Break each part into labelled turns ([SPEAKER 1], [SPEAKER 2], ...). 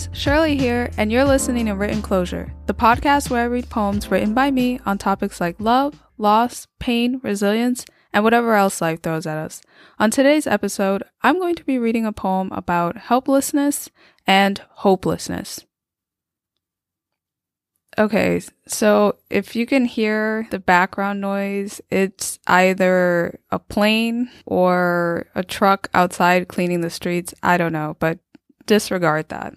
[SPEAKER 1] Guys, Shirley here, and you're listening to Written Closure, the podcast where I read poems written by me on topics like love, loss, pain, resilience, and whatever else life throws at us. On today's episode, I'm going to be reading a poem about helplessness and hopelessness. Okay, so if you can hear the background noise, it's either a plane or a truck outside cleaning the streets. I don't know, but disregard that.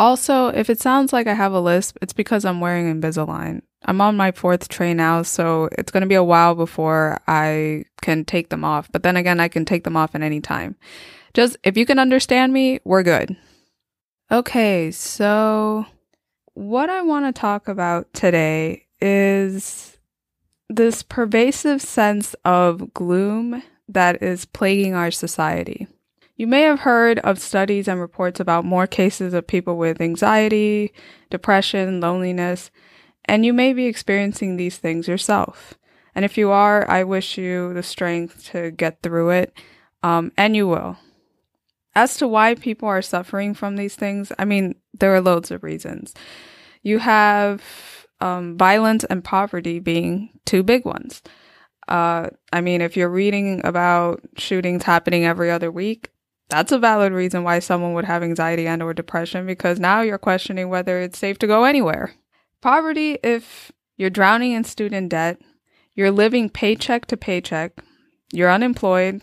[SPEAKER 1] Also, if it sounds like I have a lisp, it's because I'm wearing Invisalign. I'm on my fourth tray now, so it's going to be a while before I can take them off. But then again, I can take them off at any time. Just if you can understand me, we're good. Okay, so what I want to talk about today is this pervasive sense of gloom that is plaguing our society. You may have heard of studies and reports about more cases of people with anxiety, depression, loneliness, and you may be experiencing these things yourself. And if you are, I wish you the strength to get through it, um, and you will. As to why people are suffering from these things, I mean, there are loads of reasons. You have um, violence and poverty being two big ones. Uh, I mean, if you're reading about shootings happening every other week, that's a valid reason why someone would have anxiety and or depression because now you're questioning whether it's safe to go anywhere. Poverty if you're drowning in student debt, you're living paycheck to paycheck, you're unemployed,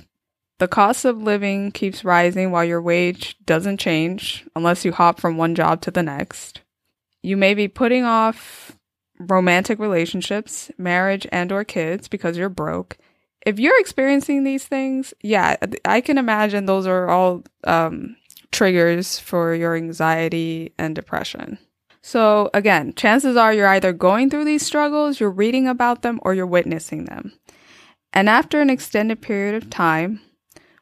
[SPEAKER 1] the cost of living keeps rising while your wage doesn't change unless you hop from one job to the next. You may be putting off romantic relationships, marriage and or kids because you're broke if you're experiencing these things, yeah, I can imagine those are all um, triggers for your anxiety and depression. So, again, chances are you're either going through these struggles, you're reading about them, or you're witnessing them. And after an extended period of time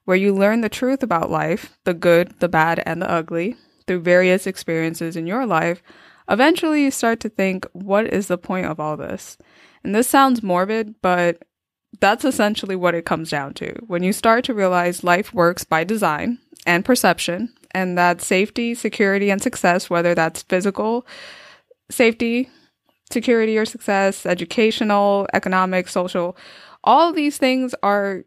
[SPEAKER 1] where you learn the truth about life, the good, the bad, and the ugly, through various experiences in your life, eventually you start to think, what is the point of all this? And this sounds morbid, but that's essentially what it comes down to. When you start to realize life works by design and perception, and that safety, security, and success, whether that's physical safety, security, or success, educational, economic, social, all these things are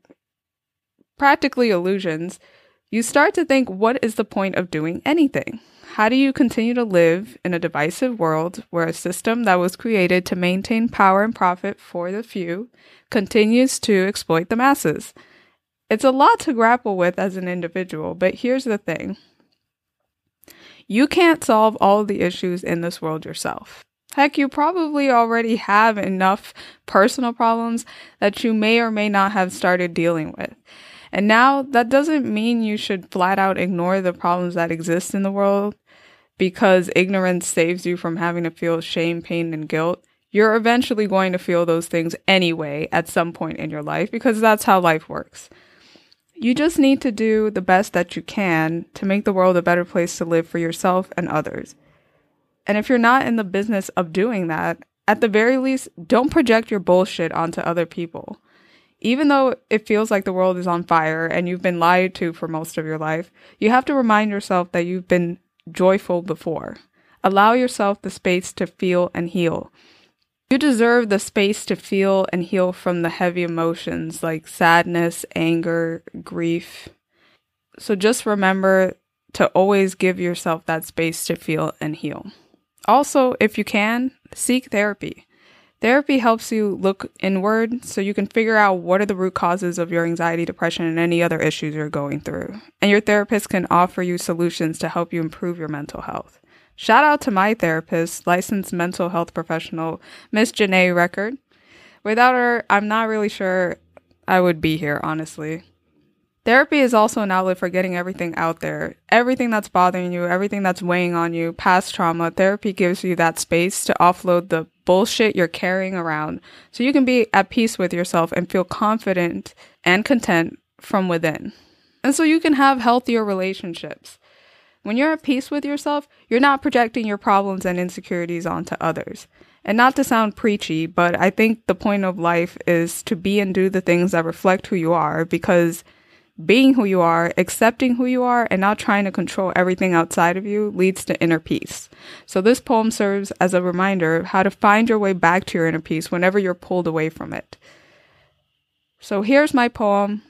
[SPEAKER 1] practically illusions. You start to think, what is the point of doing anything? How do you continue to live in a divisive world where a system that was created to maintain power and profit for the few continues to exploit the masses? It's a lot to grapple with as an individual, but here's the thing you can't solve all the issues in this world yourself. Heck, you probably already have enough personal problems that you may or may not have started dealing with. And now that doesn't mean you should flat out ignore the problems that exist in the world because ignorance saves you from having to feel shame, pain, and guilt, you're eventually going to feel those things anyway at some point in your life because that's how life works. You just need to do the best that you can to make the world a better place to live for yourself and others. And if you're not in the business of doing that, at the very least, don't project your bullshit onto other people. Even though it feels like the world is on fire and you've been lied to for most of your life, you have to remind yourself that you've been joyful before. Allow yourself the space to feel and heal. You deserve the space to feel and heal from the heavy emotions like sadness, anger, grief. So just remember to always give yourself that space to feel and heal. Also, if you can, seek therapy. Therapy helps you look inward so you can figure out what are the root causes of your anxiety, depression, and any other issues you're going through. And your therapist can offer you solutions to help you improve your mental health. Shout out to my therapist, licensed mental health professional, Miss Janae Record. Without her, I'm not really sure I would be here, honestly. Therapy is also an outlet for getting everything out there. Everything that's bothering you, everything that's weighing on you, past trauma, therapy gives you that space to offload the bullshit you're carrying around so you can be at peace with yourself and feel confident and content from within. And so you can have healthier relationships. When you're at peace with yourself, you're not projecting your problems and insecurities onto others. And not to sound preachy, but I think the point of life is to be and do the things that reflect who you are because being who you are, accepting who you are, and not trying to control everything outside of you leads to inner peace. So this poem serves as a reminder of how to find your way back to your inner peace whenever you're pulled away from it. So here's my poem,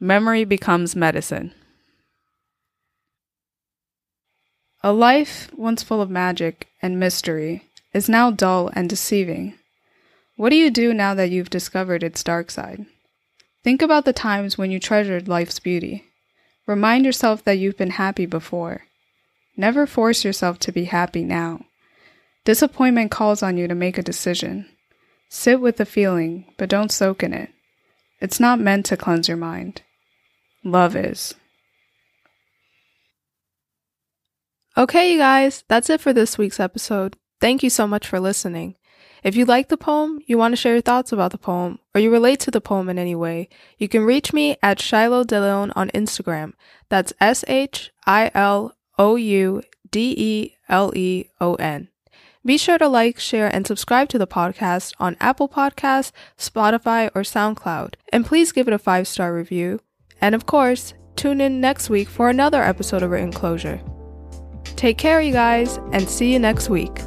[SPEAKER 1] Memory Becomes Medicine. A life once full of magic and mystery is now dull and deceiving. What do you do now that you've discovered its dark side? Think about the times when you treasured life's beauty. Remind yourself that you've been happy before. Never force yourself to be happy now. Disappointment calls on you to make a decision. Sit with the feeling, but don't soak in it. It's not meant to cleanse your mind. Love is.
[SPEAKER 2] Okay, you guys, that's it for this week's episode. Thank you so much for listening. If you like the poem, you want to share your thoughts about the poem, or you relate to the poem in any way, you can reach me at Shilou DeLeon on Instagram. That's S H I L O U D E L E O N. Be sure to like, share, and subscribe to the podcast on Apple Podcasts, Spotify, or SoundCloud. And please give it a five star review. And of course, tune in next week for another episode of Written Closure. Take care, you guys, and see you next week.